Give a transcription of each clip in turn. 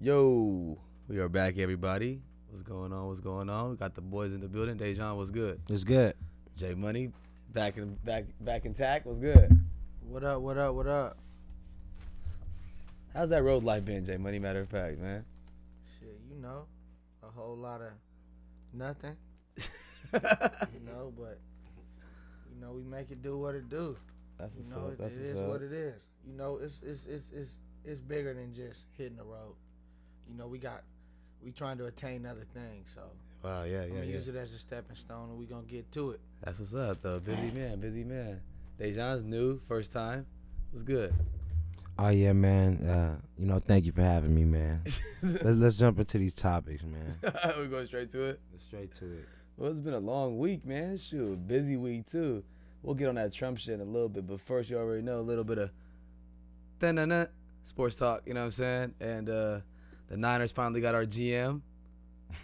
Yo, we are back, everybody. What's going on? What's going on? We got the boys in the building. DaShawn, what's good? It's good. J Money, back in back back intact. What's good? What up? What up? What up? How's that road life been, J Money? Matter of fact, man. Shit, you know, a whole lot of nothing. you know, but you know we make it do what it do. That's You what's know, up. it, That's it what's is up. what it is. You know, it's it's it's it's it's bigger than just hitting the road. You know, we got we trying to attain other things. So Wow, yeah, I'm yeah, gonna yeah. use it as a stepping stone, and we gonna get to it. That's what's up, though. Busy man, busy man. DaShawn's new, first time. Was good. Oh yeah, man. Uh, you know, thank you for having me, man. let's let's jump into these topics, man. We're going straight to it. Let's straight to it. Well, it's been a long week, man. Shoot, busy week too. We'll get on that Trump shit in a little bit, but first, you already know a little bit of da sports talk. You know what I'm saying? And uh, the Niners finally got our GM.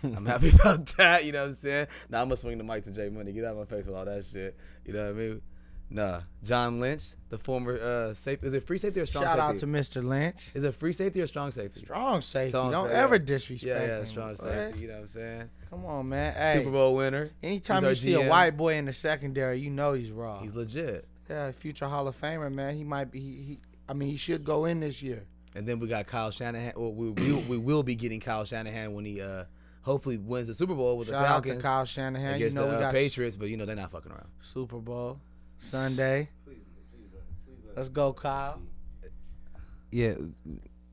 I'm happy about that. You know what I'm saying? Now I'm gonna swing the mic to Jay Money. Get out of my face with all that shit. You know what I mean? Nah, John Lynch, the former uh, safe. Is it free safety or strong Shout safety? Shout out to Mr. Lynch. is it free safety or strong safety? Strong safety. Strong Don't safety, ever disrespect Yeah, yeah, him. strong safety. You know what I'm saying? Come on, man. Hey, Super Bowl winner. anytime you see GM. a white boy in the secondary, you know he's raw. He's legit. Yeah, future Hall of Famer, man. He might be. He, he, I mean, he should go in this year. And then we got Kyle Shanahan. Or we, we, we will be getting Kyle Shanahan when he uh, hopefully wins the Super Bowl with Shout the out to Falcons Kyle Shanahan. You know the we uh, got Patriots. But you know they're not fucking around. Super Bowl Sunday. Let's go, Kyle. Yeah,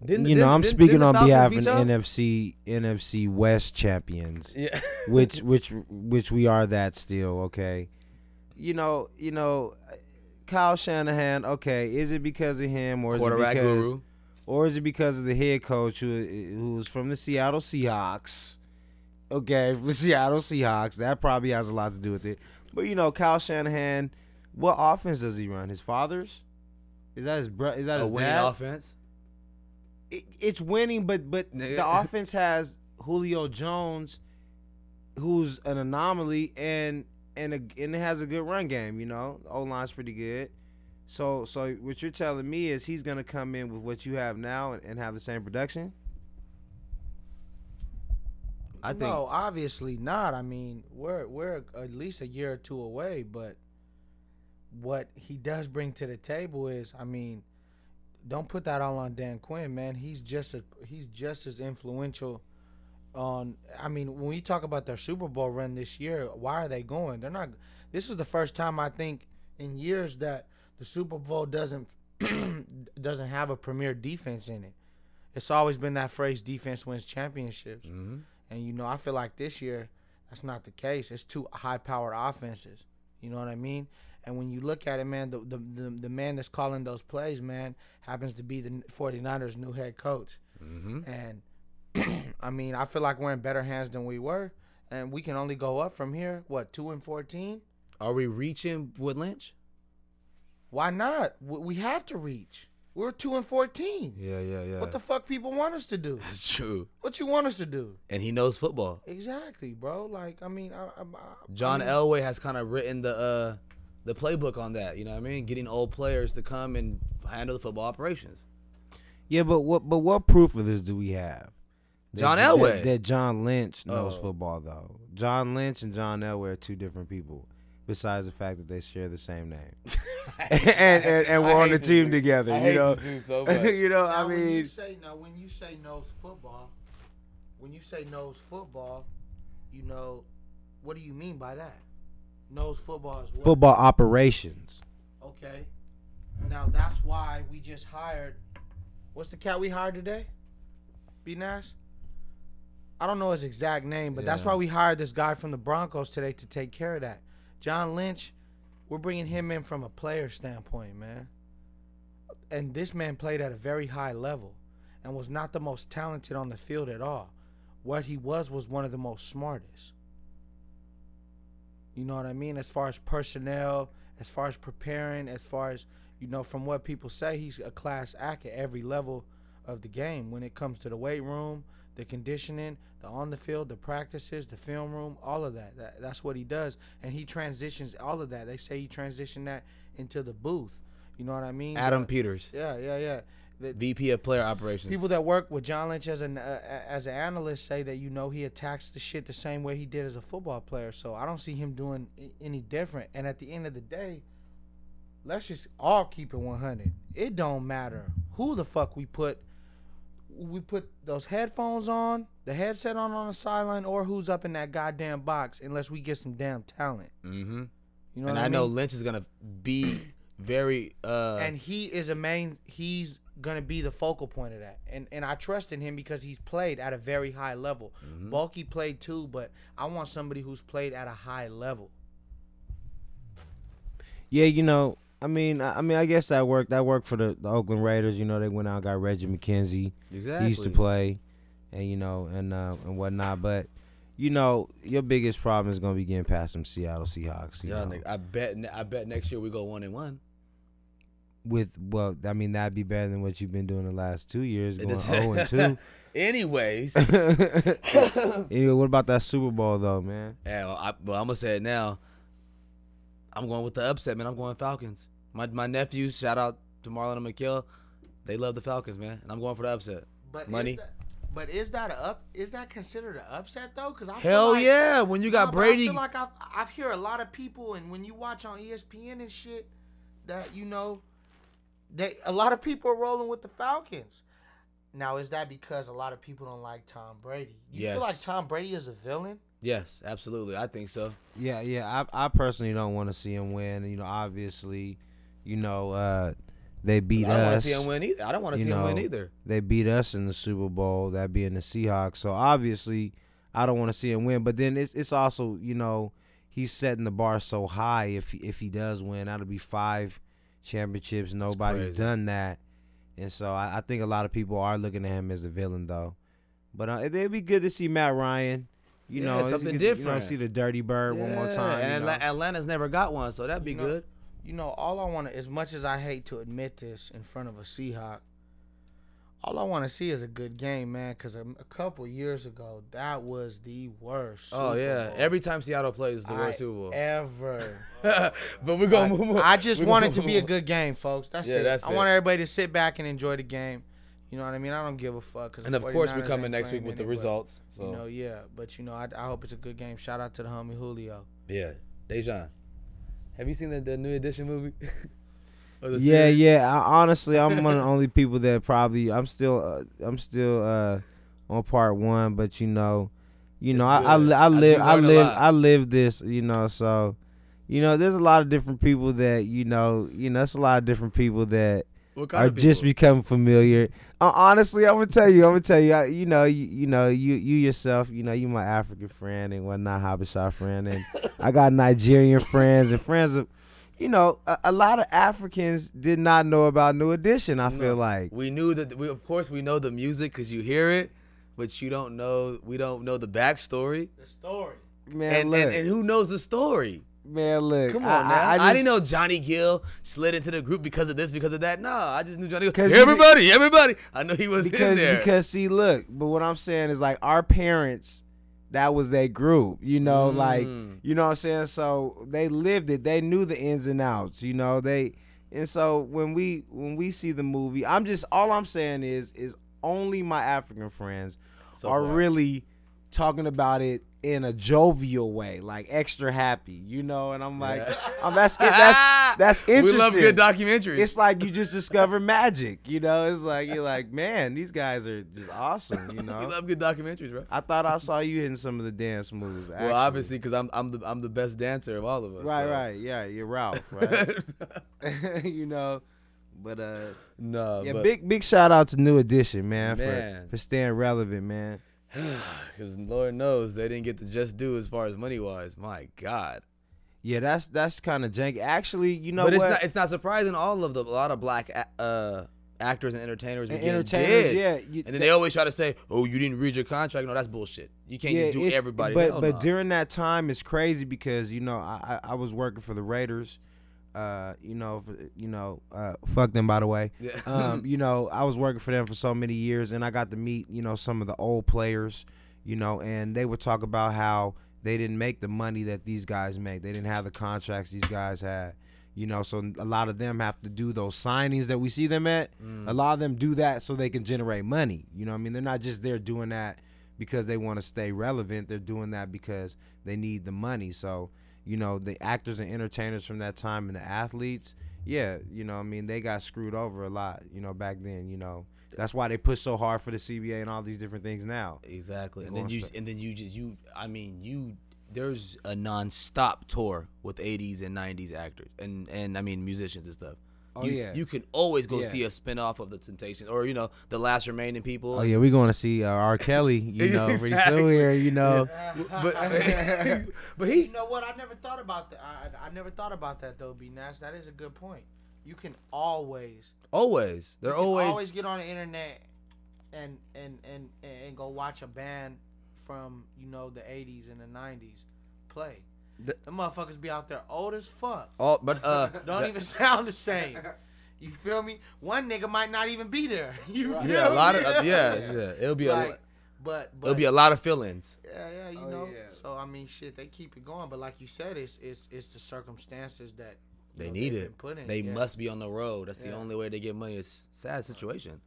Didn't, you know, didn't- I'm didn't- speaking on behalf of? NFC NFC West champions, Yeah. which which which we are that still. Okay, you know, you know, Kyle Shanahan. Okay, is it because of him or is it quarterback because guru. Or is it because of the head coach who who's from the Seattle Seahawks? Okay, the Seattle Seahawks, that probably has a lot to do with it. But you know, Kyle Shanahan, what offense does he run? His father's? Is that his brother? Is that A his winning dad? offense. It- it's winning, but but Nigga. the offense has Julio Jones, who's an anomaly, and and a, and it has a good run game. You know, O line's pretty good. So so what you're telling me is he's gonna come in with what you have now and, and have the same production. I think. no, obviously not. I mean, we're we're at least a year or two away, but what he does bring to the table is, I mean, don't put that all on Dan Quinn, man. He's just a, he's just as influential on. I mean, when you talk about their Super Bowl run this year, why are they going? They're not. This is the first time I think in years that the Super Bowl doesn't doesn't have a premier defense in it. It's always been that phrase: defense wins championships. Mhm. And you know, I feel like this year that's not the case. It's two high-powered offenses. You know what I mean? And when you look at it, man, the the the, the man that's calling those plays, man, happens to be the 49ers' new head coach. Mhm. And I mean, I feel like we're in better hands than we were, and we can only go up from here. What two and fourteen? Are we reaching with Lynch? Why not? We we have to reach. We're two and fourteen. Yeah, yeah, yeah. What the fuck people want us to do? That's true. What you want us to do? And he knows football. Exactly, bro. Like, I mean, I, I, I, John I mean, Elway has kind of written the uh, the playbook on that. You know what I mean? Getting old players to come and handle the football operations. Yeah, but what but what proof of this do we have? That- John that- Elway. That, John Lynch knows Oh. football though. John Lynch and John Elway are two different people. Besides the fact that they share the same name, and, and and we're on the team together, you know. so you know, Now, I when you mean, say now when you say knows football, when you say knows football, you know, what do you mean by that? Knows football is what? football operations. Okay. Now that's why we just hired. What's the cat we hired today? Be nice. I don't know his exact name, but that's why we hired this guy from the Broncos today to take care of that. John Lynch, we're bringing him in from a player standpoint, man. And this man played at a very high level and was not the most talented on the field at all. What he was was one of the most smartest. You know what I mean? As far as personnel, as far as preparing, as far as, you know, from what people say, he's a class act at every level of the game when it comes to the weight room, the conditioning, the on the field, the practices, the film room, all of that. that. That's what he does. And he transitions all of that. They say he transitioned that into the booth. You know what I mean? Adam Peters. yeah, yeah, yeah. that VP of player operations. people that work with John Lynch as an uh, as an analyst say that you know he attacks the shit the same way he did as a football player. So I don't see him doing any different. And at the end of the day, let's just all keep it 100. It don't matter who the fuck we put we put those headphones on, the headset on on the sideline, or who's up in that goddamn box, unless we get some damn talent. mm-hmm. You know And what I I know? Lynch is gonna be very. uh and he is a main he's gonna be the focal point of that and and i trust in him because he's played at a very high level Mm-hmm. bulky played too but i want somebody who's played at a high level Yeah, you know, I mean, I, I mean, I guess that worked. That worked for the, the Oakland Raiders. You know, they went out and got Reggie McKenzie. exactly. He used to play, and you know, and uh, and whatnot. But you know, your biggest problem is gonna be getting past some Seattle Seahawks. Yeah, nigga, I bet. I bet next year we go one and one. with well, I mean, that'd be better than what you've been doing the last two years, going zero and two. Anyways, anyway, what about that Super Bowl though, man? yeah, well, I, well, I'm gonna say it now. I'm going with the upset, man. I'm going Falcons. My my nephews, shout out to Marlon and McKill. They love the Falcons, man, and I'm going for the upset. but Money. is that, but is that a up is that considered an upset though because i Hell feel like, yeah! When you got Nah, but Brady, i feel like I've, I've hear a lot of people and when you watch on espn and shit that you know they a lot of people are rolling with the falcons now is that because a lot of people don't like tom brady you feel like tom brady is a villain yes, absolutely. I think so. Yeah, yeah. I I personally don't want to see him win. You know, obviously, you know, uh, they beat I don't want us. to see him win either. I don't want to you see him win either. They beat us in the Super Bowl, that being the Seahawks. So obviously, I don't want to see him win. But then it's it's also you know he's setting the bar so high. If he, if he does win, that'll be five championships. Nobody's done that, and so I, I think a lot of people are looking at him as a villain though. But uh, it'd be good to see Matt Ryan. You Yeah, know, something good to, You know, different. see the Dirty Bird one more Yeah, time. you And know. Atlanta's never got one, so that'd be You know- good. You know all i want to as much as i hate to admit this in front of a seahawk all i want to see is a good game man because a, a couple years ago that was the worst Oh yeah, Bowl every time Seattle plays, it's the I worst Super Bowl. ever but we're gonna move. On. I just we're want it to be a good game, folks. That's Yeah, it. that's I it. want everybody to sit back and enjoy the game. You know what I mean? I don't give a fuck. And of course, we're 49ers coming next week with the in it, but, results. So You know, yeah. But you know, I, I hope it's a good game. Shout out to the homie Julio. yeah, DaShawn, have you seen the, the new edition movie? Yeah, series? yeah. I, honestly, I'm one of the only people that probably I'm still uh, I'm still uh, on part one, but you know, you know, I I, I I live do I live. I live this, you know, so you know, there's a lot of different people that you know, you know, it's a lot of different people that What kind are of just people? becoming familiar. Uh, honestly, I'm gonna tell you, I'm gonna tell you, I, you know, you, you know, you you yourself, you know, you my African friend and whatnot, Habesha friend, and I got Nigerian friends and friends of, you know, a, a lot of Africans did not know about New Edition. I feel like, we knew that. We of course we know the music because you hear it, but you don't know. We don't know the backstory. The story. man, And, look, and and who knows the story? Man, look, Come on, I, man. I, I, I didn't know Johnny Gill slid into the group because of this, because of that. No, I just knew Johnny Gill. 'Cause Hey, you- everybody, everybody. I know he was because in there. because see, look, but what I'm saying is like our parents, that was their group, you know, like Mm. you know what I'm saying. So they lived it. They knew the ins and outs, you know. They and so when we when we see the movie, I'm just all I'm saying is is only my African friends So are far. really talking about it in a jovial way, like extra happy, you know. And I'm like, Yeah. um, that's it. That's that's interesting. We love good documentaries. It's like you just discover magic, you know. It's like you're like, man, these guys are just awesome, you know. we love good documentaries, bro. I thought I saw you hitting some of the dance moves. Actually. Well, obviously, because I'm I'm the I'm the best dancer of all of us. right, so. right, yeah, you're Ralph, right? you know, but uh, no, yeah, but, big big shout out to New Edition, man, Man. for for staying relevant, man. because Lord knows they didn't get the just do as far as money wise. My God. Yeah, that's that's kind of janky. Actually, you know but what? it's not it's not surprising. All of the a lot of black uh, actors and entertainers And entertainers, did. yeah. You, And then they always try to say, "Oh, you didn't read your contract." No, that's bullshit. You can't just do everybody. But but during that time, it's crazy because you know I, I was working for the Raiders. Uh, you know, you know, uh, fuck them by the way. Yeah. Um, you know, I was working for them for so many years, and I got to meet you know some of the old players. You know, and they would talk about how they didn't make the money that these guys make. They didn't have the contracts these guys had. You know, so a lot of them have to do those signings that we see them at. Mm. A lot of them do that so they can generate money. You know, I mean, they're not just there doing that because they want to stay relevant. They're doing that because they need the money. So, you know, the actors and entertainers from that time and the athletes, yeah, you know, I mean, they got screwed over a lot. You know, back then. You know, that's why they push so hard for the CBA and all these different things now. Exactly. And then you and then you just you I mean you there's a non-stop tour with 80s and 90s actors and and I mean musicians and stuff. Oh, you, yeah. You can always go Yeah. see a spin-off of the Temptations or you know the last remaining people. Oh yeah, we're going to see uh, R. Kelly. You know, pretty soon here. You know, But but he's You know what? I never thought about that. I, I never thought about that though, B Nash. That is a good point. You can always, always they're you can always, always get on the internet and and and and go watch a band from you know the '80s and the '90s play. The- The motherfuckers be out there old as fuck. Oh, but uh Don't that- even sound the same. You feel me? One nigga might not even be there. You feel yeah a lot me? of uh, yeah yeah it'll be a like, lot- but but it'll be a lot of fill-ins. Yeah, yeah, you Oh, know. yeah. So I mean, shit, they keep it going, but like you said, it's it's it's the circumstances that They know, need it. been put in. They yeah. must be on the road. That's the only way they get money. It's a sad situation.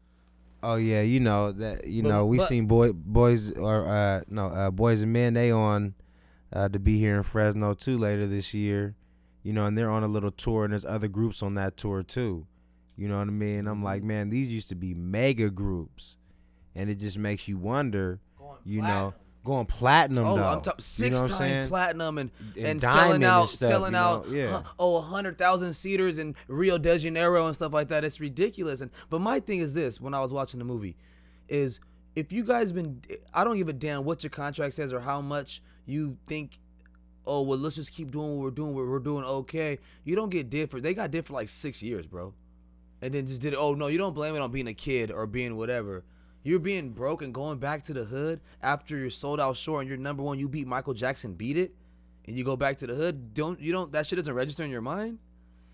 Oh yeah, you know that. You But- know we but- seen boy boys or uh no uh boys and men they on uh to be here in Fresno too later this year. You know, and they're on a little tour, and there's other groups on that tour too. You know what I mean? I'm like, Mm-hmm. man, these used to be mega groups, and it just makes you wonder. You know, going platinum Oh, though. I'm You six know what saying? platinum and, And and, selling and out, stuff, selling you know, out. yeah. oh, a hundred thousand seaters in Rio de Janeiro and stuff like that. It's ridiculous. And but my thing is this: when I was watching the movie, is if you guys been, I don't give a damn what your contract says or how much you think. Oh well, let's just keep doing what we're doing. We're, we're doing okay. You don't get did for. They got did for like six years, bro, and then just did it. Oh no, you don't blame it on being a kid or being whatever. You're being broke and going back to the hood after you're sold out short and you're number one. You beat Michael Jackson, beat it, and you go back to the hood. Don't you don't that shit doesn't register in your mind?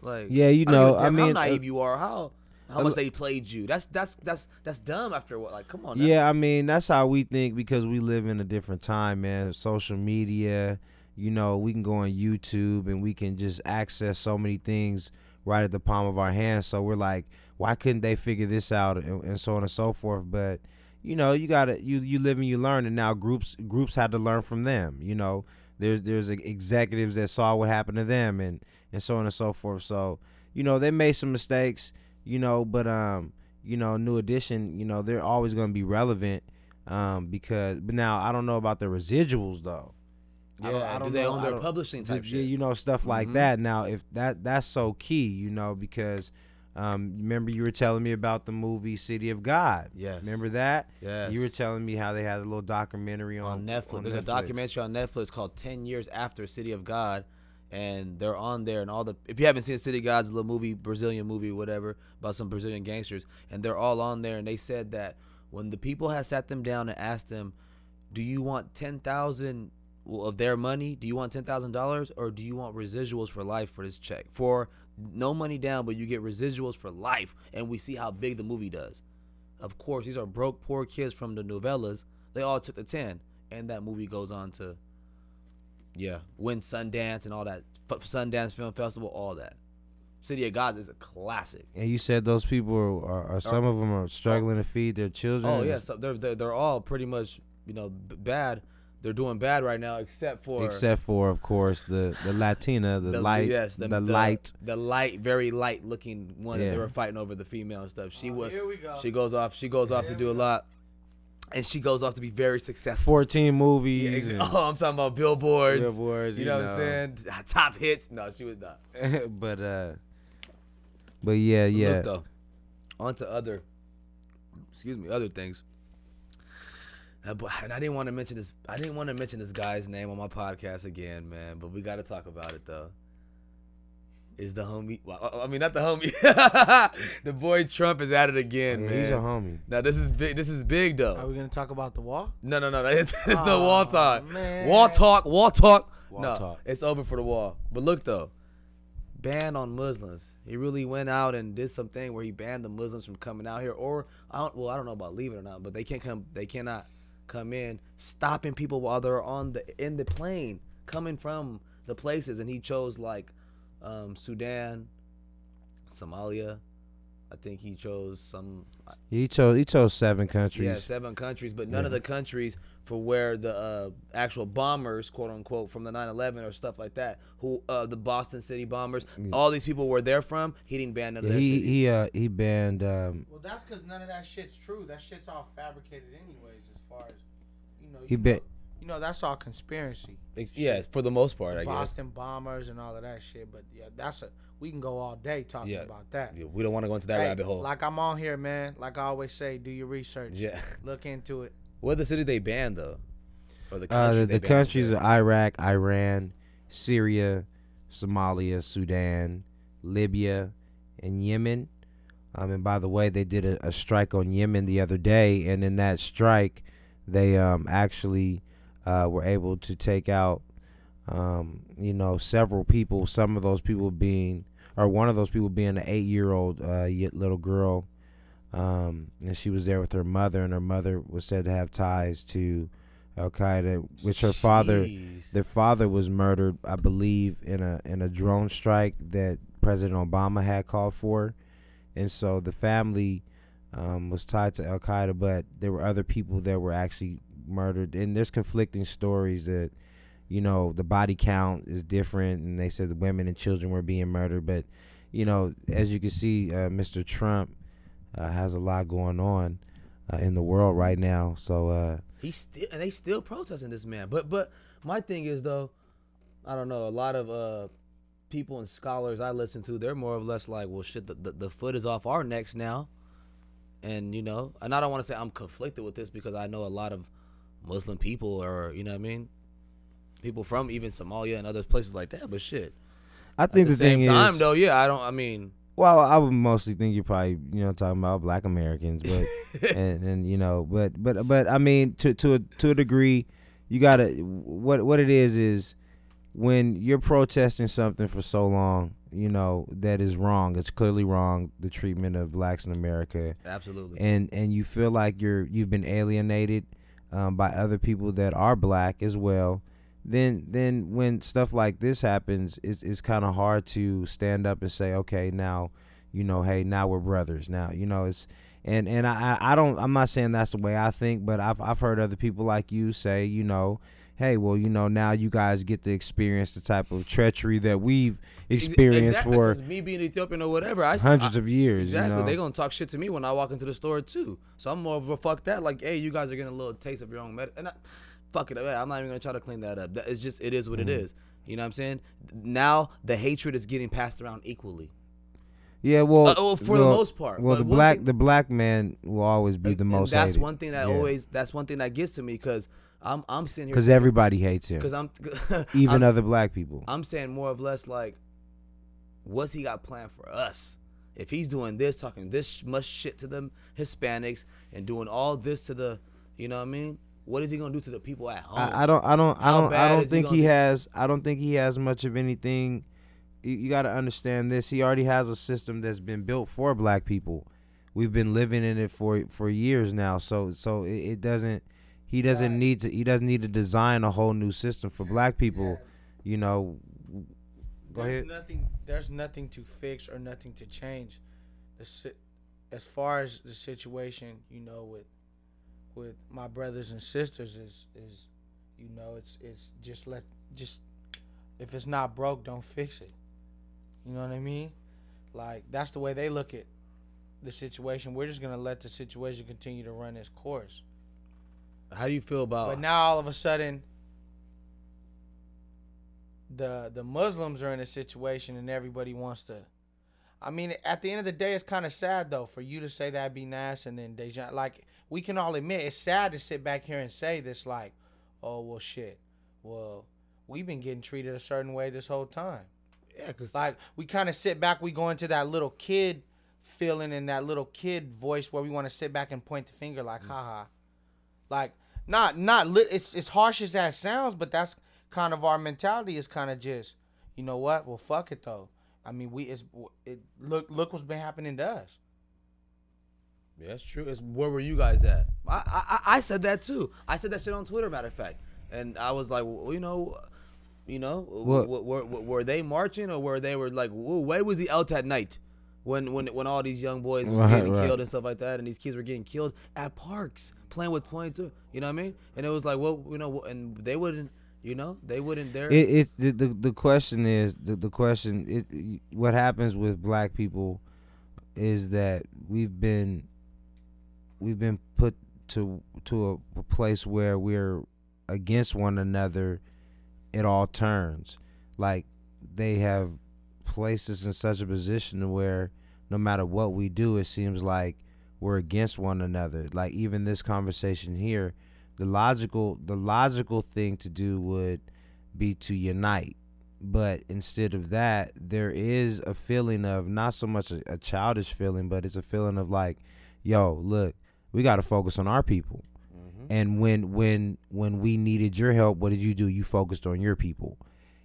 Like Yeah, you I know, I damn mean, how uh, naive you are, how how much they played you. That's that's that's that's dumb. After what? Like come on. now. Yeah, I mean that's how we think because we live in a different time, man. Social media, you know, we can go on YouTube and we can just access so many things right at the palm of our hands. So we're like, why couldn't they figure this out and, and so on and so forth? But you know, you gotta you you live and you learn, and now groups groups had to learn from them. You know, there's there's executives that saw what happened to them and and so on and so forth. So you know, they made some mistakes. You know, but um you know, New Edition, you know, they're always going to be relevant um, because. But now I don't know about the residuals though. yeah. I don't- I do don't they know- own their publishing type Yeah, shit? you know, stuff like Mhm. that. Now, if that that's so key, you know, because um, remember you were telling me about the movie City of God. Yes. Remember that? Yes. You were telling me how they had a little documentary on, on Netflix. on There's a documentary on Netflix called Ten Years After City of God, and they're on there. And all the if you haven't seen City God's a little movie, Brazilian movie, whatever, about some Brazilian gangsters, and they're all on there. And they said that when the people had sat them down and asked them, "Do you want ten thousand of their money? Do you want ten thousand dollars, or do you want residuals for life for this check? For no money down, but you get residuals for life." And we see how big the movie does. Of course, these are broke, poor kids from the favelas. They all took the 10. And that movie goes on to, yeah, win Sundance and all that. F- Sundance Film Festival, all that. City of God is a classic. And you said those people are, are some of them are struggling to feed their children. Oh, yeah. So they're, they're, they're all pretty much, you know, b- bad. They're doing bad right now, except for. Except for, of course, the the Latina, the, light, yes, the, light. the light, very light looking one that they were fighting over the female and stuff. She Oh, was, here we go. she goes off, she goes off to do we a lot, and she goes off to be very successful. Fourteen Yeah, movies. ex- and oh, I'm talking about billboards. billboards, You know, what I'm saying? Top hits. No, she was not. but uh, but yeah, yeah. Look though, on to other, excuse me, other things. But- And I didn't want to mention this. I didn't want to mention this guy's name on my podcast again, man. But we got to talk about it though. Is the homie? Well, I mean, not the homie. the boy Trump is at it again, Yeah, man. he's a homie. Now this is big. This is big though. Are we gonna talk about the wall? No, no, no, no. It's, it's the wall talk. man. Wall talk. Wall talk. Wall no, talk. it's over for the wall. But look though, ban on Muslims. He really went out and did something where he banned the Muslims from coming out here. Or I don't. Well, I don't know about leaving or not, but they can't come. They cannot come in, stopping people while they're on the in the plane coming from the places. And he chose like um, Sudan, Somalia. I think he chose some. He chose he chose seven countries. Yeah, seven countries, but none of the countries for where the uh, actual bombers, quote unquote, from the 9/11 or stuff like that, who uh, the Boston City bombers, all these people where they're from, he didn't ban none of Yeah, their he cities. he uh he banned um Well, that's because none of that shit's true. That shit's all fabricated, anyways. As far as you know, He you bet- know, you know that's all conspiracy. Ex- yeah, for the most part, I guess. Boston bombers and all of that shit. But yeah, that's a we can go all day talking Yeah. about that. Yeah, we don't want to go into that Hey, rabbit hole. Like I'm on here, man. Like I always say, do your research. yeah. Look into it. What the city they banned though? Or the uh countries the, the countries are? Iraq, Iran, Syria, Somalia, Sudan, Libya, and Yemen. Um, and by the way, they did a, a strike on Yemen the other day, and in that strike, they um actually uh were able to take out um you know several people. Some of those people being, or one of those people being an eight-year-old uh little girl. Um, and she was there with her mother, and her mother was said to have ties to Al Qaeda, which her father, their father was murdered, I believe, in a in a drone strike that President Obama had called for, and so the family um, was tied to Al Qaeda, but there were other people that were actually murdered, and there's conflicting stories that, you know, the body count is different, and they said the women and children were being murdered, but, you know, as you can see, uh, Mr. Trump uh, has a lot going on uh, in the world right now, so. Uh, He's still they still protesting this man. But but my thing is though, I don't know. A lot of uh people and scholars I listen to, they're more or less like, well, shit, the the, the foot is off our necks now, and you know, and I don't want to say I'm conflicted with this because I know a lot of Muslim people or you know what I mean, people from even Somalia and other places like that. But shit, I think the, the, same time is, though, yeah, I don't. I mean, Well, I would mostly think you're probably you know talking about Black Americans, but and and you know, but but but I mean to to a to a degree, you gotta what what it is is when you're protesting something for so long, you know that is wrong. It's clearly wrong the treatment of blacks in America, absolutely. and and you feel like you're you've been alienated um, by other people that are black as well. Then then when stuff like this happens, it's it's kind of hard to stand up and say, okay, now, you know, hey, now we're brothers. Now you know it's and and I I don't I'm not saying that's the way I think, but I've I've heard other people like you say, you know. Hey, well, you know, now you guys get to experience the type of treachery that we've experienced exactly, for me being Ethiopian or whatever, I hundreds I, of years. Exactly. You know? They gonna talk shit to me when I walk into the store too. So I'm more of a fuck that. Like, hey, you guys are getting a little taste of your own medicine. And I, fuck it. Up. I'm not even gonna try to clean that up. That, it's just it is what it Mm-hmm. is. You know what I'm saying? Now the hatred is getting passed around equally. Yeah, well, Uh, well, for the most part. Well, But the black thing- the black man will always be the And most. that's hated. one thing that Yeah. always. That's one thing that gets to me because I'm I'm sitting here because everybody hates him, because I'm even I'm, other black people. I'm saying more of less like, what's he got planned for us? If he's doing this, talking this much shit to the Hispanics and doing all this to the, you know what I mean? What is he gonna do to the people at home? I, I don't, I don't, I don't, I don't he think gonna he has. I don't think he has much of anything. You, you got to understand this. He already has a system that's been built for black people. We've been living in it for for years now. So so it, it doesn't. He doesn't need to. He doesn't need to design a whole new system for black people. You know. Go there's ahead. nothing. There's nothing to fix or nothing to change. The as far as the situation, you know, with with my brothers and sisters is is, you know, it's it's just let just if it's not broke, don't fix it. You know what I mean? Like that's the way they look at the situation. We're just gonna let the situation continue to run its course. How do you feel about? But now all of a sudden, the the Muslims are in a situation, and everybody wants to. I mean, at the end of the day, it's kind of sad though for you to say that be nice, and then DaShawn. Like we can all admit, it's sad to sit back here and say this. Like, oh well, shit. Well, we've been getting treated a certain way this whole time. yeah, because Like we kind of sit back, we go into that little kid feeling and that little kid voice where we want to sit back and point the finger like, mm. haha. Like not not lit. It's as harsh as that sounds, but that's kind of our mentality. Is kind of just, you know what? Well, fuck it though. I mean, we it's it. Look look what's been happening to us. Yeah, that's true. It's where were you guys at? I, I I said that too. I said that shit on Twitter, matter of fact, and I was like, well, you know, You know, What- were, were, were, were they marching or were they were like, whoa, where was he out at night? When, when when all these young boys was Right, getting right. killed and stuff like that, and these kids were getting killed at parks playing with points. You know what I mean? And it was like, well, you know, and they wouldn't, you know, they wouldn't. There, It, it the, the the question is the, the question it what happens with black people is that we've been we've been put to to a, a place where we're against one another at all turns like they have placed us in such a position where no matter what we do it seems like we're against one another. Like even this conversation here the logical the logical thing to do would be to unite. But instead of that there is a feeling of not so much a, a childish feeling but it's a feeling of like yo look we got to focus on our people. Mm-hmm. And when when when we needed your help what did you do? You focused on your people.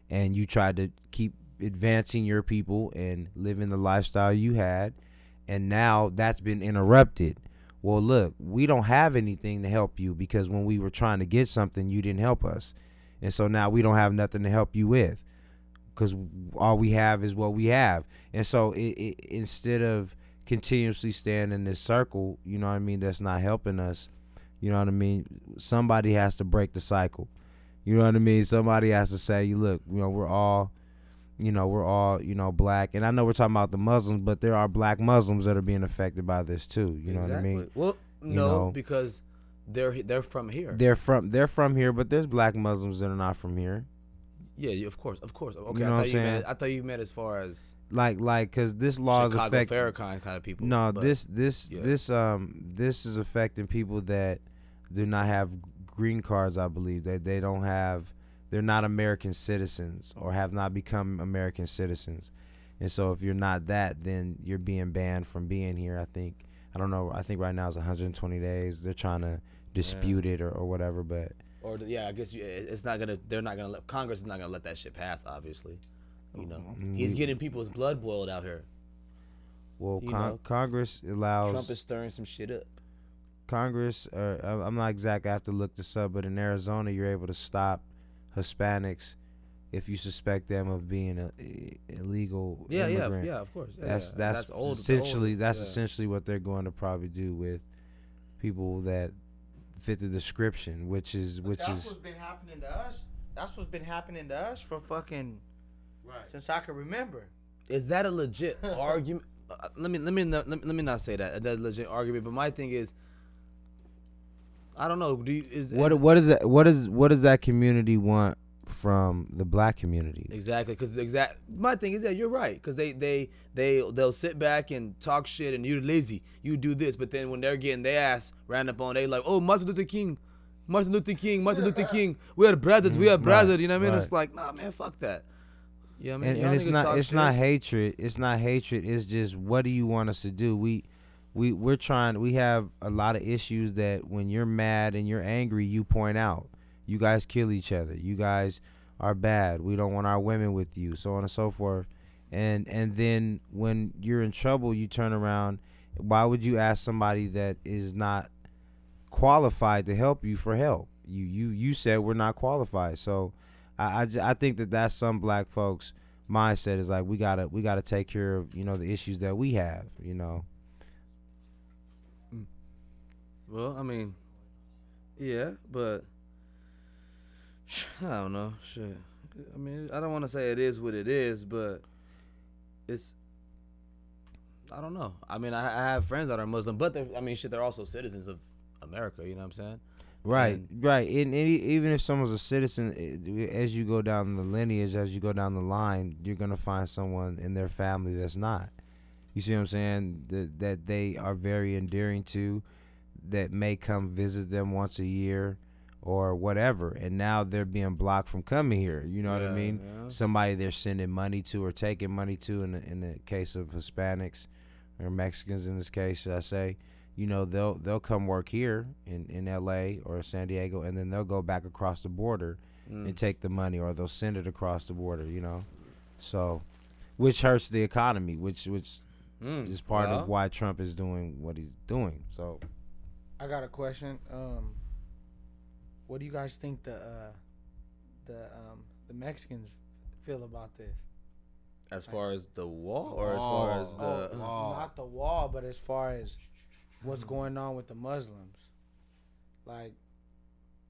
And you tried to keep advancing your people and living the lifestyle you had and now that's been interrupted. Well look we don't have anything to help you because when we were trying to get something you didn't help us. And so now we don't have nothing to help you with because all we have is what we have. And so it, it, instead of continuously staying in this circle you know what i mean that's not helping us you know what i mean somebody has to break the cycle. You know what i mean? Somebody has to say you look you know we're all you know we're all you know black and i know we're talking about the muslims but there are black muslims that are being affected by this too you know what i mean Exactly. Well, no, You know. because they're they're from here. they're from they're from here but there's black muslims that are not from here yeah, of course, of course. Okay, You I know what thought I'm you meant. I thought you meant as far as like like because this law is Chicago affecting Farrakhan kind of people. No, this this yeah. this um this is affecting people that do not have green cards. I believe that they don't have, they're not American citizens or have not become American citizens, and so if you're not that, then you're being banned from being here. I think I don't know. I think right now it's 120 days. They're trying to dispute it or, or whatever, but or yeah, I guess you, it's not gonna. They're not gonna let Congress is not gonna let that shit pass. Obviously, you know, Mm, he's getting people's blood boiled out here. well, con- Congress allows Trump is stirring some shit up. Congress, uh, I'm not exact. I have to look this up, but in Arizona, you're able to stop Hispanics if you suspect them of being a, a- illegal Yeah, yeah, immigrant. yeah. Of course. Yeah, That's yeah. that's, old. essentially old, that's yeah. essentially what they're going to probably do with people that fit the description, which is But which that's is what's been happening to us. That's what's been happening to us for fucking since I can remember. Is that a legit argument? Uh, let me let me not, let me let me not say that. That's a legit argument. But my thing is, I don't know. Do you, is what is- what is that what is what does that community want from the black community? Exactly, because exact my thing is that you're right, because they they they they'll sit back and talk shit, and you're lazy, you do this, but then when they're getting their ass ran up on, they like, oh Martin Luther King, Martin Luther King, Martin Luther King, we are brothers, we are Mm, brothers, right, you know what I mean? right. It's like, nah, man, fuck that. You know what I mean? and, and it's not it's shit. not hatred it's not hatred it's just what do you want us to do we we we're trying we have a lot of issues that when you're mad and you're angry you point out. You guys kill each other. You guys are bad. We don't want our women with you so on and so forth. And and then when you're in trouble you turn around. Why would you ask somebody that is not qualified to help you for help? You you you said we're not qualified. So I I think that that's some black folks mindset is like we gotta we gotta take care of you know the issues that we have you know Well, I mean, yeah, but I don't know. Shit. I mean, I don't want to say it is what it is, but it's. I don't know. I mean, I, I have friends that are Muslim, but they're. I mean, shit, they're also citizens of America. You know what I'm saying? right And- right and, and even if someone's a citizen eh, as you go down the lineage as you go down the line you're gonna find someone in their family that's not you see what i'm saying that, that they are very endearing to that may come visit them once a year or whatever and now they're being blocked from coming here you know what i mean yeah. somebody they're sending money to or taking money to in the, in the case of Hispanics or Mexicans in this case should I say you know they'll they'll come work here in, in LA or San Diego and then they'll go back across the border Mm. and take the money or they'll send it across the border you know so which hurts the economy which which Mm. is part Well, of why Trump is doing what he's doing so I got a question. Um, what do you guys think the uh, the um, the Mexicans feel about this. As far as the wall, or as far as the Oh. Not the wall, but as far as what's going on with the Muslims, like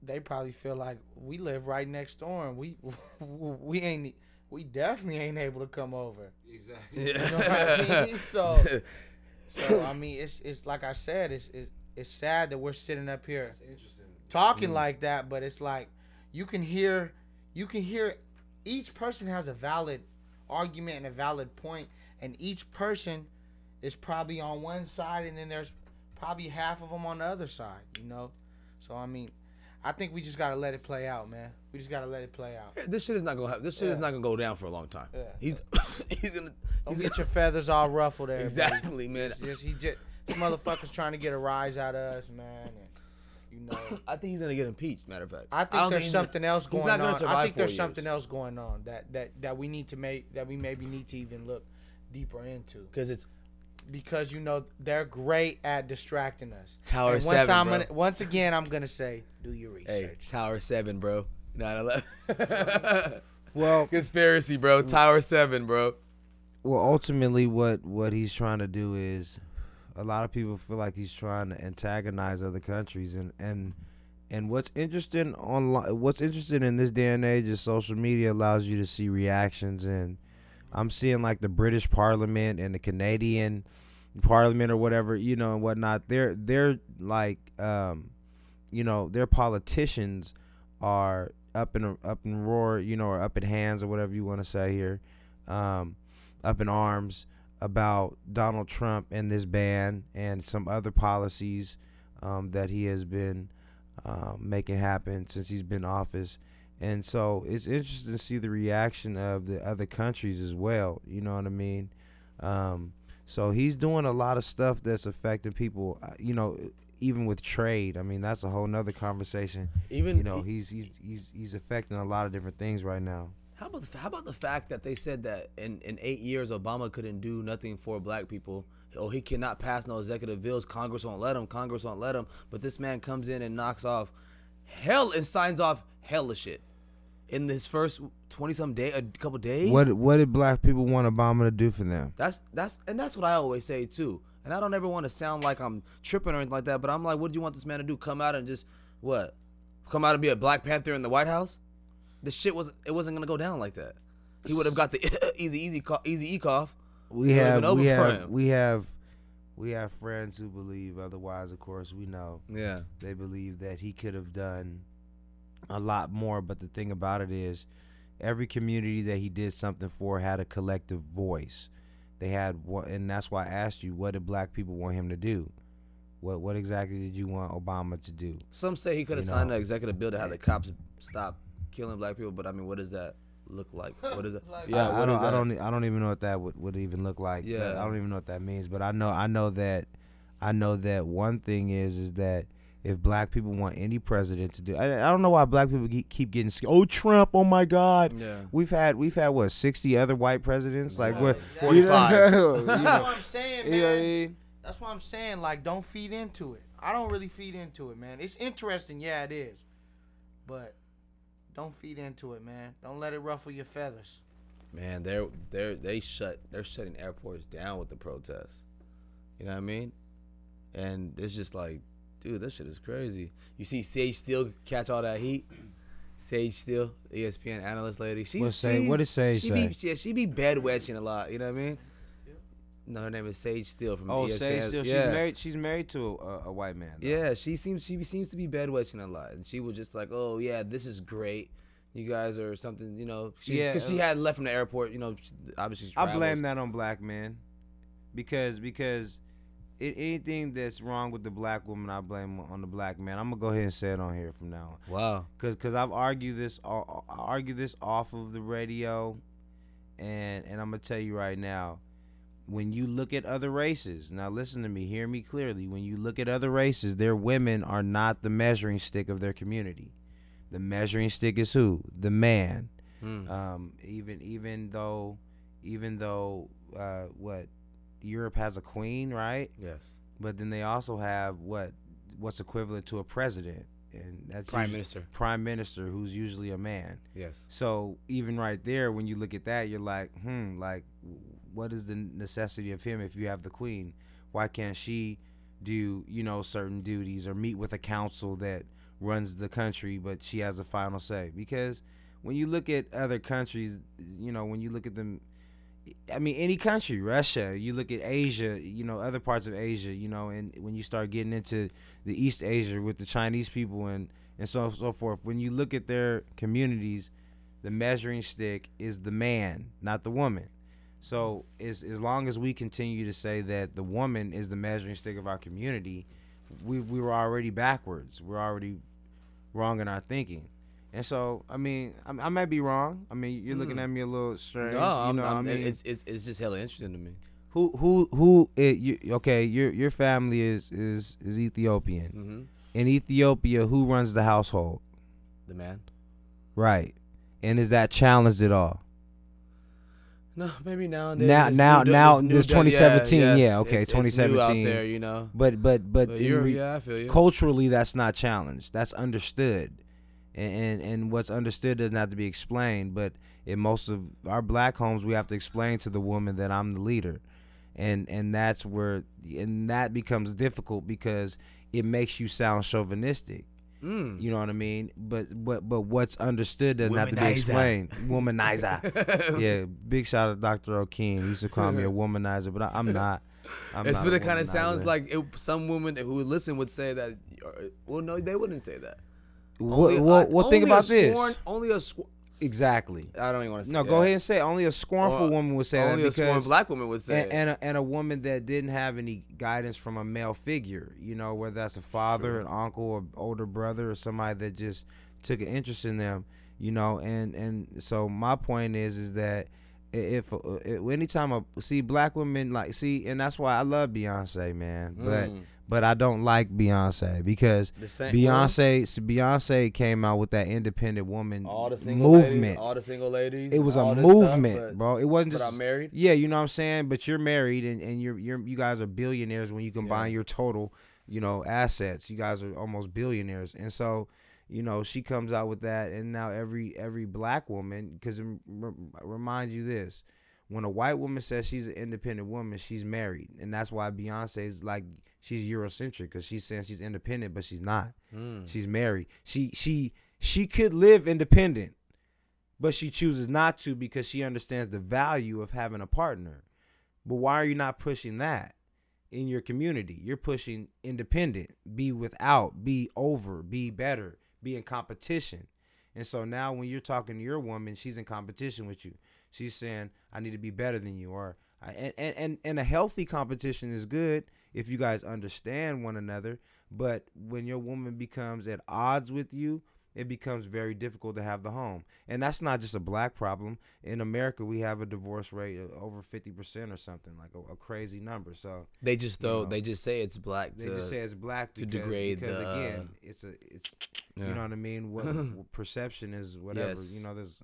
they probably feel like we live right next door and we we ain't we definitely ain't able to come over. Exactly. You know what I mean? So, so I mean, it's it's like I said, it's it's, it's sad that we're sitting up here That's interesting. talking mm. like that, but it's like you can hear you can hear each person has a valid argument and a valid point, and each person is probably on one side, and then there's probably half of them on the other side. You know, so I mean, I think we just gotta let it play out, man. We just gotta let it play out. this shit is not gonna happen. This shit is not gonna go down for a long time. Yeah. He's he's gonna Don't he's get gonna, your feathers all ruffled, there. exactly, man. Just he just this motherfucker's trying to get a rise out of us, man. And, you know, I think he's gonna get impeached. Matter of fact, I think don't there's he's- something else he's going gonna on. I think four there's years. something else going on that that that we need to make that we maybe need to even look deeper into because it's because you know they're great at distracting us. Tower and once 7, I'm bro. gonna, once again, I'm gonna say, do your research. hey research. Tower Seven, bro. 9/11. Well, Conspiracy, bro. Tower Seven, bro. well, ultimately, what what he's trying to do is, a lot of people feel like he's trying to antagonize other countries, and and and what's interesting online, what's interesting in this day and age is social media allows you to see reactions, and I'm seeing like the British Parliament and the Canadian Parliament or whatever, you know, and whatnot. They're they're like, um, you know, their politicians are up in up in roar, you know, or up in hands or whatever you want to say here, um, up in arms about Donald Trump and this ban and some other policies um, that he has been um, making happen since he's been in office. And so it's interesting to see the reaction of the other countries as well. You know what I mean? Um, so he's doing a lot of stuff that's affecting people. uh, You know, even with trade. I mean, that's a whole nother conversation. Even You know, he's he's he's he's affecting a lot of different things right now. How about the, how about the fact that they said that in, in eight years Obama couldn't do nothing for black people? Oh, he cannot pass no executive bills. Congress won't let him. Congress won't let him. But this man comes in and knocks off hell and signs off hella shit in his first twenty some day, a couple days. What what did black people want Obama to do for them? That's that's and that's what I always say too. And I don't ever want to sound like I'm tripping or anything like that. But I'm like, what do you want this man to do? Come out and just what? Come out and be a Black Panther in the White House? The shit was it wasn't gonna go down like that. He would have got the easy easy cough, easy e cough. We have we have him. we have we have friends who believe otherwise. Of course, we know Yeah. they believe that he could have done a lot more. But the thing about it is, every community that he did something for had a collective voice. They had one, and that's why I asked you, what did black people want him to do? What what exactly did you want Obama to do? Some say he could have signed know. an executive bill to have eh. the cops stop killing black people. But I mean, what does that look like? What is it? Like- yeah. I, I don't is I don't I don't even know what that would, would even look like. Yeah. I don't even know what that means. But I know I know that I know that one thing is is that if black people want any president to do, I, I don't know why black people keep- keep getting scared. Oh Trump! Oh my God! Yeah. We've had we've had what sixty other white presidents? Like what? exactly. you know- 45. you That's know, what I'm saying, you know what man. That's what I'm saying. Like, don't feed into it. I don't really feed into it, man. It's interesting, yeah, it is, but don't feed into it, man. Don't let it ruffle your feathers. Man, they're they're they shut they're shutting airports down with the protests. You know what I mean? And it's just like, dude, this shit is crazy. You see Sage Steele catch all that heat. Sage Steele, ESPN analyst lady. She What say- what did Sage she say? Be, yeah, she be bed wedging a lot. You know what I mean? No, her name is Sage Steele from Oh, ESPN. say still yeah. she's married. She's married to a, a white man. though. Yeah, she seems she seems to be bed wedging a lot, and she was just like, "Oh yeah, this is great. You guys are something, you know." She's, Yeah, because she uh, had left from the airport, you know. She, obviously, I blame that on black men, because because it, anything that's wrong with the black woman, I blame on the black man. I'm gonna go ahead and say it on here from now on, Wow. cause cause I've argued this I argue this off of the radio, and and I'm gonna tell you right now, when you look at other races, now listen to me, hear me clearly. When you look at other races, their women are not the measuring stick of their community. The measuring stick is who? The man Hmm. um, even even though even though uh, what Europe has a queen, right? yes. But then they also have what what's equivalent to a president. and that's Prime Minister. prime minister, who's usually a man. Yes. So even right there, when you look at that, you're like, hmm, like, what is the necessity of him if you have the queen? Why can't she do, you know, certain duties or meet with a council that runs the country, but she has the final say? Because when you look at other countries, you know, when you look at them, I mean, any country, Russia, you look at Asia, you know, other parts of Asia, you know, and when you start getting into the East Asia with the Chinese people and and so so forth, when you look at their communities, the measuring stick is the man, not the woman. So as as long as we continue to say that the woman is the measuring stick of our community, we we were already backwards. We're already wrong in our thinking. And so, I mean, I, I might be wrong. I mean, you're looking Hmm. at me a little strange. No, you I'm, know, I'm- I mean, it's, it's it's just hella interesting to me. who who who? It, you, okay, your your family is is is Ethiopian. Mm-hmm. In Ethiopia, who runs the household? The man. Right. And is that challenged at all? No, maybe now and then. Now- It's now- new- now, this done- 2017, yes, yeah, okay, it's- it's new 2017. out there, you know. But but but, But you're, re- yeah, I feel you. culturally, that's not challenged. That's understood, and, and and what's understood doesn't have to be explained. But in most of our black homes, we have to explain to the woman that I'm the leader, and and that's where and that becomes difficult because it makes you sound chauvinistic. Mm. You know what I mean? But but but what's understood doesn't have to be explained. Womanizer. yeah, big shout out to Dr. O'Keen. He used to call me a womanizer, but I, I'm not. I'm It's not what it kind of sounds like. It, some women who would listen would say that. or- Well, no, they wouldn't say that. Well, well, well think about this. Only a. Sc- Exactly. I don't even want to say. No, go ahead and say it. only a scornful Or woman would say Only that Only a because black woman would say. and, and, a, and a woman that didn't have any guidance from a male figure, you know, whether that's a father, True. an uncle, an older brother, or somebody that just took an interest in them, you know, and and so my point is is that if, uh, if anytime I see black women like see, and that's why I love Beyonce, man, but Mm. But I don't like Beyonce because Beyonce Beyonce came out with that independent woman all the single movement. ladies, all the single ladies. it was a this stuff, movement, but- bro. It wasn't But just I'm married. yeah, you know what I'm saying. But you're married, and, and you're you're you guys are billionaires when you combine Yeah. your total, you know, assets. You guys are almost billionaires, and so you know she comes out with that, and now every every black woman, because remind you this. When a white woman says she's an independent woman, she's married, and that's why Beyonce is like she's Eurocentric because she's saying she's independent, but she's not. Mm. She's married. She she she could live independent, but she chooses not to because she understands the value of having a partner. But why are you not pushing that in your community? You're pushing independent, be without, be over, be better, be in competition. And so now when you're talking to your woman, she's in competition with you. She's saying, I need to be better than you or I- and, and, and, and a healthy competition is good if you guys understand one another. But when your woman becomes at odds with you, it becomes very difficult to have the home. And that's not just a black problem. In America, we have a divorce rate of over 50% or something, like a, a crazy number. So They just You though know. they just say it's black. they to, just say it's black to because, degrade because the, again, it's a it's yeah. you know what I mean. What, what perception is whatever Yes. you know. There's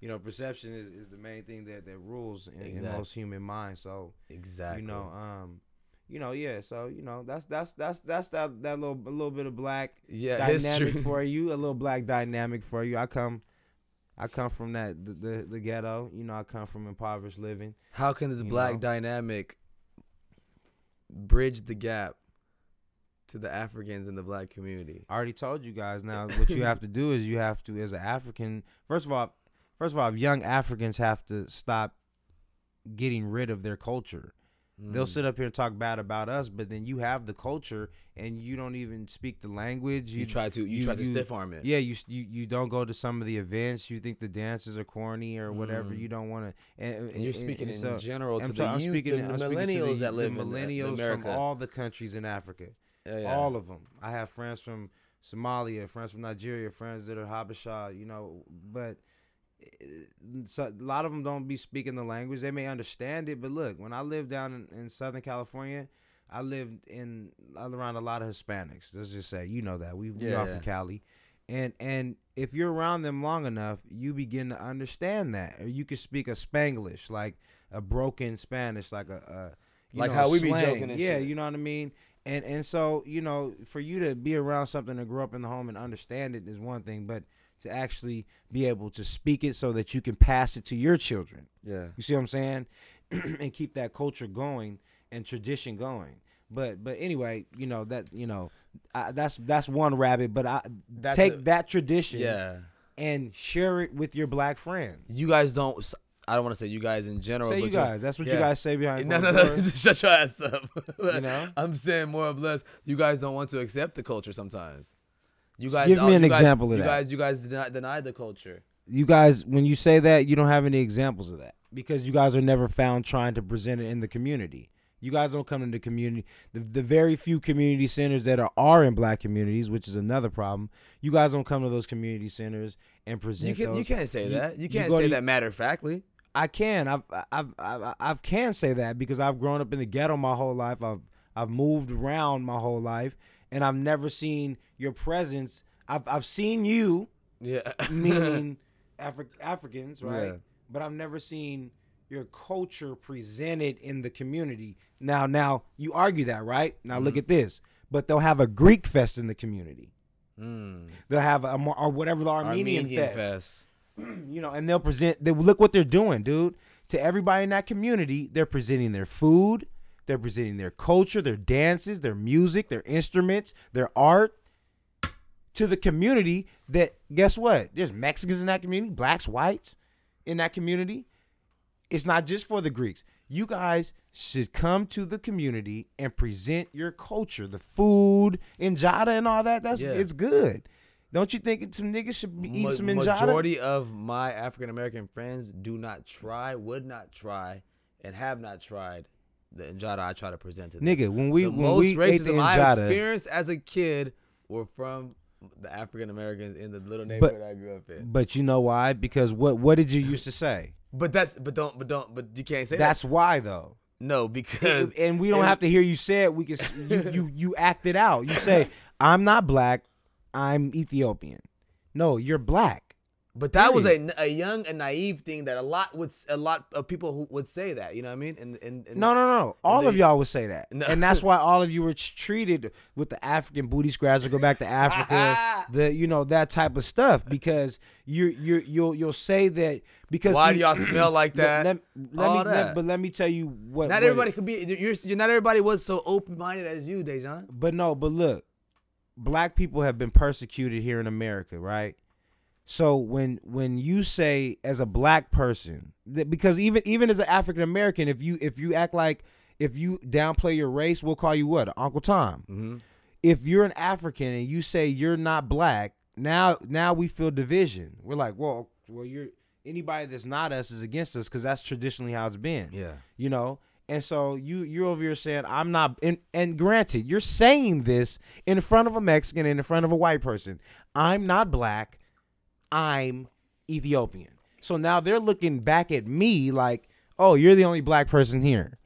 you know perception is, is the main thing that that rules in, in most human minds. So exactly. you know um you know yeah. So you know that's that's that's that's that that little a little bit of black yeah, dynamic history. for you. A little black dynamic for you. I come. I come from that the, the the ghetto, you know. I come from impoverished living. How can this black know? dynamic bridge the gap to the Africans in the black community? I already told you guys. Now, what you have to do is you have to, as an African, first of all, first of all, young Africans have to stop getting rid of their culture. They'll Mm. sit up here and talk bad about us, but then you have the culture and you don't even speak the language. You, try to you, you- try to you- stiff arm it. Yeah, you, you you don't go to some of the events. You think the dances are corny or whatever. Mm. You don't want to. And, And you're speaking in so- general to I'm, the I'm youth, speaking, the I'm speaking to millennials the, that live the in, millennials America. from all the countries in Africa. Yeah, yeah. All of them. I have friends from Somalia, friends from Nigeria, friends that are Habesha, you know, but so a lot of them don't be speaking the language. They may understand it, but look, when I lived down in, in Southern California, I lived in around a lot of Hispanics. Let's just say, you know that we, we Yeah, are yeah. from Cali, and and if you're around them long enough, you begin to understand that, or you can speak a Spanglish, like a broken Spanish, like a, a you Like know, how we be slang. joking and yeah, shit. you know what I mean. And and so you know, for you to be around something and grow up in the home and understand it is one thing, but to actually be able to speak it so that you can pass it to your children. Yeah. You see what I'm saying? and keep that culture going and tradition going. But but anyway, you know that you know I, that's that's one rabbit. But I That's take a- that tradition Yeah. and share it with your black friends. You guys don't. I don't want to say you guys in general. Say but you guys. That's what you guys say behind No, no, no. Shut your ass up. You know? I'm saying more or less, you guys don't want to accept the culture sometimes. You guys Give me an you guys- example of you that. guys, you guys deny, deny the culture. You guys, when you say that, you don't have any examples of that because you guys are never found trying to present it in the community. You guys don't come into the community. The, the very few community centers that are, are in black communities, which is another problem. You guys don't come to those community centers and present You can you can't say You- that. You you can't go say to- that matter of factly. I can. I've I've I've I've can say that because I've grown up in the ghetto my whole life. I've I've moved around my whole life, and I've never seen your presence. I've I've seen you, Yeah. meaning Afri- Africans, right? Yeah. But I've never seen your culture presented in the community. Now, now you argue that, right? Now look at this. But they'll have a Greek fest in the community. Mm. They'll have a or whatever the Armenian, Armenian fest fest. you know, and they'll present. They look what they're doing, dude. To everybody in that community, they're presenting their food, they're presenting their culture, their dances, their music, their instruments, their art to the community. That guess what? There's Mexicans in that community, blacks, whites in that community. It's not just for the Greeks. You guys should come to the community and present your culture, the food, injera, and all that. That's Yeah. it's good. Don't you think some niggas should be eating Ma- some injera? Majority of my African American friends do not try, would not try, and have not tried the injera I try to present to them. Nigga, when we the when most we ate the racism I experienced as a kid were from the African Americans in the little neighborhood I grew up in. but you know why? Because what what did you used to say? But that's but don't but don't but you can't say That's that. why though. No, because And, and we don't and- have to hear you say it. We can you you you act it out. You say I'm not black. I'm Ethiopian. No, you're black. But that was a, a young and naive thing that a lot would a lot of people who would say that. You know what I mean? And and, and No, no, no. All they- of y'all would say that, No. and that's why all of you were treated with the African booty scratcher. Go back to Africa, the you know that type of stuff because you you you'll you'll say that because Why see- do y'all smell like that? Let, let All me, let- that. but let me tell you what. Not what- everybody could be. You're, you're not everybody was so open minded as you, Dejan. But no, but look, black people have been persecuted here in America, right? So when when you say as a black person, because even even as an African American, if you if you act like if you downplay your race, we'll call you what Uncle Tom. Mm-hmm. If you're an African and you say you're not black, now now we feel division. We're like, well, well, you're anybody that's not us is against us because that's traditionally how it's been Yeah. you know and so you you're over here saying i'm not and, and granted you're saying this in front of a mexican and in front of a white person i'm not black i'm ethiopian so now they're looking back at me like oh you're the only black person here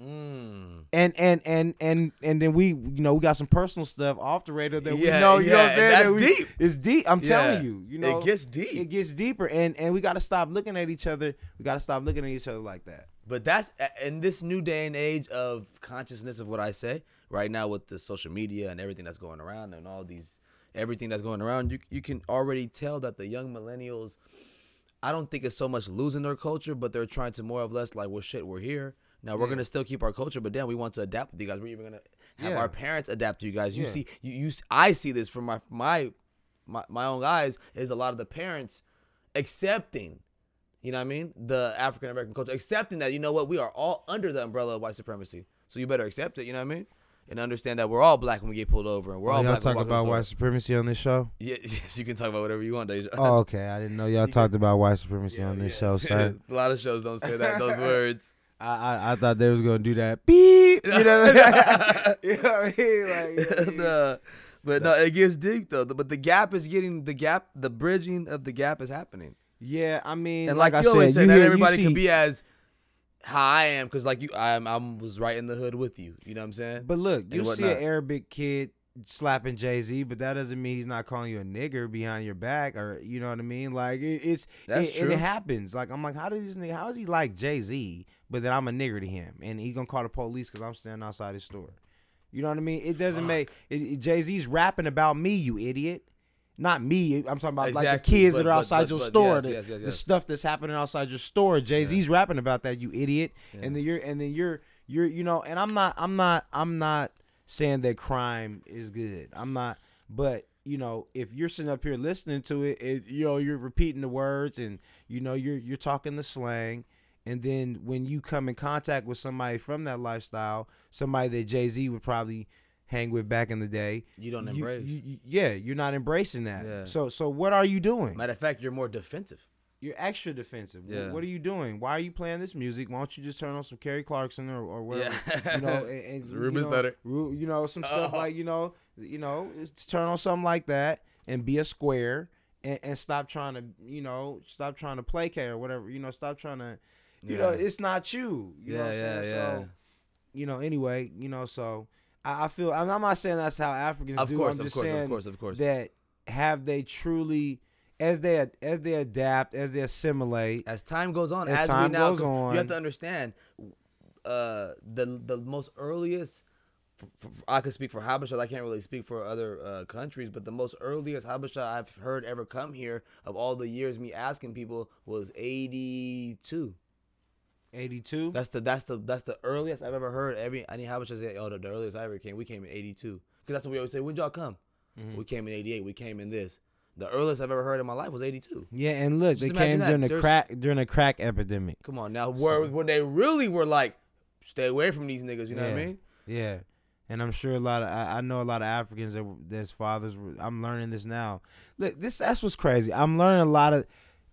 Mm. and and and and and then we you know we got some personal stuff off the radar that we know you know what i'm saying that's that we- deep. it's deep i'm Yeah. telling you you know it gets deep. it gets deeper and and we got to stop looking at each other we got to stop looking at each other like that But that's in this new day and age of consciousness of what I say right now with the social media and everything that's going around and all these everything that's going around. You you can already tell that the young millennials. I don't think it's so much losing their culture, but they're trying to more or less like, well, shit, we're here. Now we're Yeah. gonna still keep our culture, but then we want to adapt with you guys. We're even gonna have Yeah. our parents adapt to you guys. You Yeah. see, you, you I see this from my my my my own eyes is a lot of the parents accepting you know what I mean? The African American culture, accepting that, you know what, we are all under the umbrella of white supremacy. So you better accept it, you know what I mean? And understand that we're all black when we get pulled over and we're oh, all Oh, y'all black when talk we walk in the about white supremacy on this show Yeah, yes, you can talk about whatever you want, Deja. Oh, okay. I didn't know y'all talked about white supremacy on this show, sir. a lot of shows don't say that, those words. I, I I thought they was gonna do that. Beep. You know what I mean? you know what I mean? Like, you know I mean? No, but no, it gets deep though. But the gap is getting the gap, the bridging of the gap is happening. yeah, I mean, And like, I you always said, say, you not hear- you everybody see- can be as how I am, because like you, I'm, I was right in the hood with you. You know what I'm saying? But look, and you see an. Arabic kid slapping Jay Z, but that doesn't mean he's not calling you a nigger behind your back, or you know what I mean? Like it, it's That's it, and true. it happens. Like I'm like, how does this nigga? How is he like Jay Z, but then I'm a nigger to him, and he gonna call the police because I'm standing outside his store? You know what I mean? It doesn't make it, Jay Z's rapping about me, you idiot. Not me. I'm talking about like the kids but- that are outside but- your but store, yes, the, yes, yes, the stuff that's happening outside your store. Jay Z's rapping about that, you idiot. And then you're and then you're you're you know. And I'm not I'm not I'm not saying that crime is good. I'm not. But you know, if you're sitting up here listening to it, it you know you're repeating the words and you know you're you're talking the slang. And then when you come in contact with somebody from that lifestyle, somebody that Jay Z would probably hang with back in the day, You don't you- embrace. you- you- yeah, you're not embracing that. Yeah. So so what are you doing? Matter of fact, you're more defensive. You're extra defensive. Yeah. What are you doing? Why are you playing this music? Why don't you just turn on some Kelly Clarkson or, or whatever? Yeah. You know, and, and you Ruben know. Ru- you know, some stuff Uh-huh. like you know, you know, turn on something like that and be a square and, and stop trying to, you know, stop trying to placate or whatever. You know, stop trying to, you know, it's not you. You know Yeah, what I'm yeah, saying? yeah. So, you know, anyway, you know, so I, I feel I'm, not saying that's how Africans Of do. course, I'm of just course, saying of course, of course. that have they truly as they as they adapt as they assimilate as time goes on, As as, time we now, goes on. you have to understand, uh, the the most earliest. I could speak for Habesha. I can't really speak for other uh, countries, but the most earliest Habesha I've heard ever come here of all the years me asking people was eighty two. 82 That's the that's the that's the earliest I've ever heard. Every any Habesha say, "Oh, the, the earliest I ever came, we came in '82." Because that's what we always say. When y'all come? Mm-hmm. We came in '88. We came in this. The earliest I've ever heard in my life was '82. yeah and look Just they came that. during the crack during the crack epidemic Come on now, where when they really were like, stay away from these niggas. You know what I mean? yeah and i'm sure a lot of i, I know a lot of africans that there's fathers were- i'm learning this now look this that's what's crazy i'm learning a lot of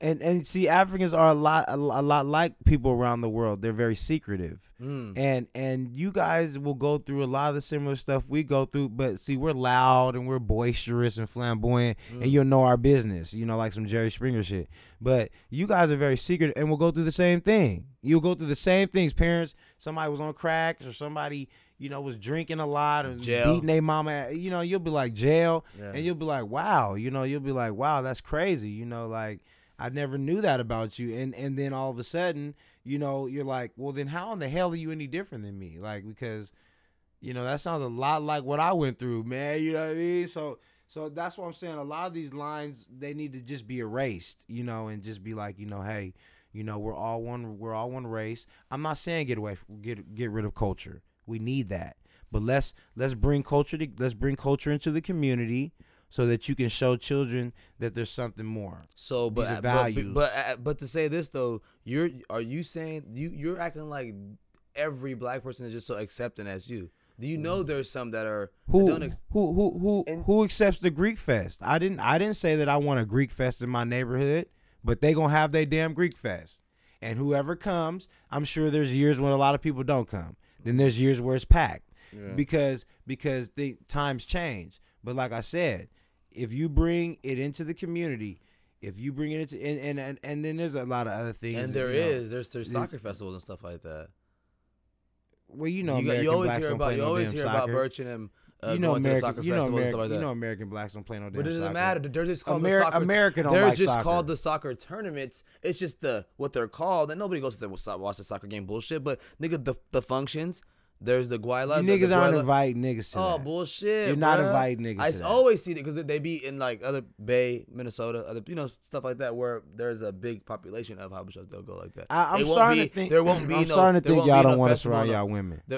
and and see africans are a lot a, a lot like people around the world they're very secretive Mm. and and you guys will go through a lot of the similar stuff we go through but see we're loud and we're boisterous and flamboyant Mm. and you'll know our business you know like some jerry springer shit but you guys are very secret and we'll go through the same thing you'll go through the same things parents somebody was on crack or somebody you know was drinking a lot or Jail. beating their mama you know you'll be like jail Yeah. and you'll be like wow you know you'll be like wow that's crazy you know like I never knew that about you. And and then all of a sudden, you know, you're like, well, then how in the hell are you any different than me? Like because, you know, that sounds a lot like what I went through, man. You know what I mean? So so that's what I'm saying. A lot of these lines they need to just be erased, you know, and just be like, you know, hey, you know, we're all one. We're all one race. I'm not saying get away, get get rid of culture. We need that, but let's let's bring culture to let's bring culture into the community so that you can show children that there's something more. So, but These are but, values. but uh, but to say this though, you're are you saying you you're acting like every black person is just so accepting as you? Do you know there's some that are that Who don't ex- who who who And- who accepts the Greek fest? I didn't I didn't say that I want a Greek fest in my neighborhood, but they gonna have their damn Greek fest. And whoever comes, I'm sure there's years when a lot of people don't come. Then there's years where it's packed because because the times change. But like I said, if you bring it into the community, if you bring it into and and and, and then there's a lot of other things. and there you know, there's there's soccer festivals and stuff like that. Well, you know, you, American you always hear about you no always hear soccer. about Birch and them uh, you know, going to the American, soccer you know, American, stuff like that. you know, American blacks don't play no damn But it doesn't soccer. matter. They're just called Ameri- the soccer. America don't They're like just soccer. called the soccer tournaments. It's just the what they're called, and nobody goes to watch the soccer game bullshit. But nigga, the the functions. There's the Guayla. You the, niggas the aren't Guayla- inviting niggas to Oh that. bullshit! You're not inviting niggas I to that. always see it because they be in like other Bay, Minnesota, other you know stuff like that where there's a big population of Habashas. They'll go like that. I, won't starting be- to think. there won't be I'm no. starting to think y'all don't no want to surround y'all women.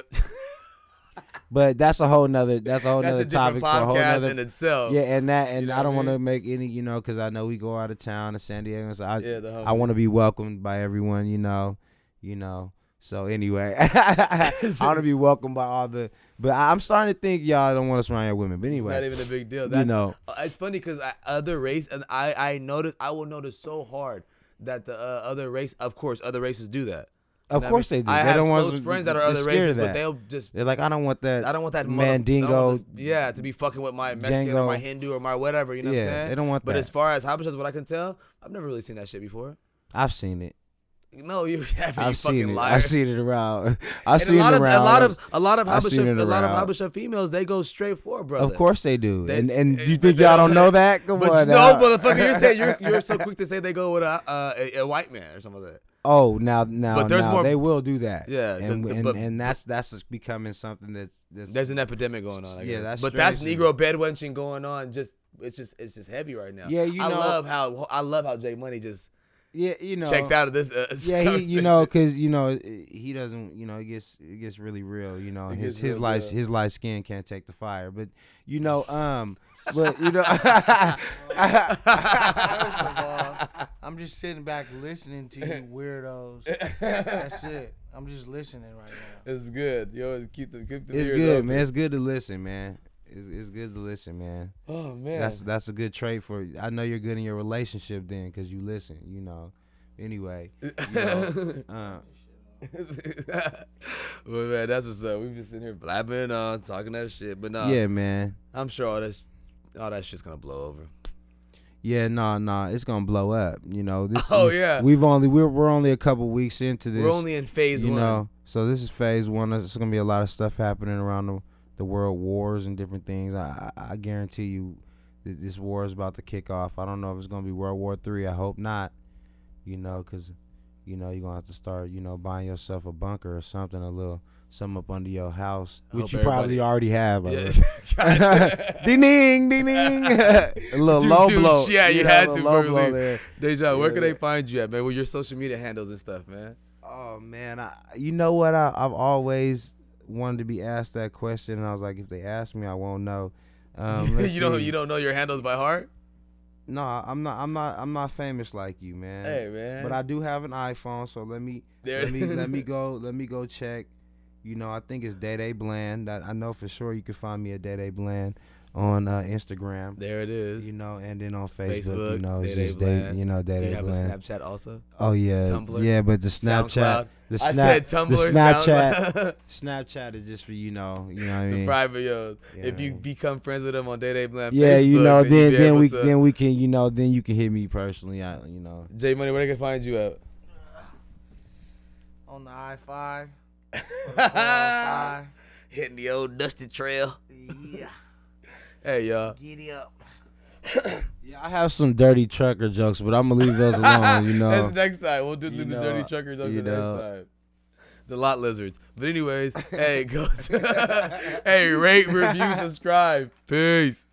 But that's a whole nother. That's a whole That's nother a topic for a whole podcast nother. in itself. Yeah, and that, and know I don't want to make any, you know, because I know we go out of town to San Diego. So I, Yeah, the I want to be welcomed by everyone, you know, you know. So anyway, I want to be welcomed by all the. But I'm starting to think y'all don't want to surround your women. But anyway. Not even a big deal. you That, know, Uh, It's funny because other race, and I I notice I will notice so hard that the uh, other race, of course, other races do that. You of know what I course mean? they do. I they have don't want close to- friends that are other races, but they'll just. They're like, I don't want that. I don't want that mother- I don't Mandingo. want the- yeah, to be fucking with my Mexican or my Hindu or my whatever. You know yeah, what I'm saying? they don't want But that. as far as Habashas, what I can tell, I've never really seen that shit before. I've seen it. No, you haven't. I've fucking seen it. liar. I've seen it around. I've And seen a lot it of around. a lot of a lot of seen a lot of. Habasha females, they go straight for brother. Of course they do. They- and and you think y'all don't- know that? Come But on no, motherfucker, you're saying you're you're so quick to say they go with a uh, a, a white man or something like that. Oh, now now, But there's now more- they will do that. Yeah, and and, but- and that's that's becoming something that's, that's There's an epidemic going on. Yeah, that's but that's. Negro bedwenching going on. Just it's just it's just heavy right now. Yeah, you I know- love how I love how Jay Money just yeah you know checked out of this. Uh, yeah he you know because you know he doesn't you know it gets it gets really real you know It his gets his real light real. his light skin can't take the fire but you know um but you know First of all, I'm just sitting back listening to you weirdos. That's it. I'm just listening right now. It's good. You always keep the keep the it's good open. man it's good to listen man it's, it's good to listen man Oh man, that's that's a good trait for I know you're good in your relationship then because you listen you know anyway you know, uh, well, man, that's what's up. We've been sitting here blabbing on, talking that shit. But no, yeah man I'm sure all this, all that shit's gonna blow over. Yeah, no, no, it's gonna blow up. You know, this. Oh, yeah. we've only we're we're only a couple weeks into this. We're only in phase you one. know, so this is phase one. There's gonna be a lot of stuff happening around the, the world, wars and different things. I I, I guarantee you, th- this war is about to kick off. I don't know if it's gonna be World War Three. I hope not. You know, cause you know you're gonna have to start, you know, buying yourself a bunker or something, a little something up under your house, I which you probably already have. by the way. Yeah. ding ding ding ding. a little Dude, low dude, blow. yeah, you know, had to, low blow there. Deja, where Yeah, can they find you at, man? With your social media handles and stuff, man. Oh man, I, you know what? I, I've always wanted to be asked that question, and I was like, if they ask me, I won't know. Um, you don't you don't know your handles by heart? No, I'm not. I'm not. I'm not famous like you, man. Hey, man. But I do have an iPhone, so let me There let me let me go. Let me go check. You know, I think it's Day Day Bland. I, I know for sure you can find me at Day Day Bland on uh, Instagram. There it is. You know, and then on Facebook, you know, it's Day Day just Day, you know, Day Do Day you have Bland. a Snapchat also? Oh yeah, Tumblr? yeah, but the Snapchat, SoundCloud? the I said Tumblr, the Snapchat, Snapchat is just for you know, you know what I the private yo. Yeah, if you become friends with them on Day Day Bland, yeah, you Facebook, know, you'll then be then we to- then we can you know then you can hit me personally. I you know. J Money, where they can find you at? On the I five. five. Hitting the old dusty trail. Yeah. Hey y'all. Giddy up. Yeah, I have some dirty trucker jokes, but I'm gonna leave those alone. You know. That's next time. We'll do You the know, dirty trucker jokes you the next know. time. The lot lizards. But anyways, hey, go. hey, rate, review, subscribe. Peace.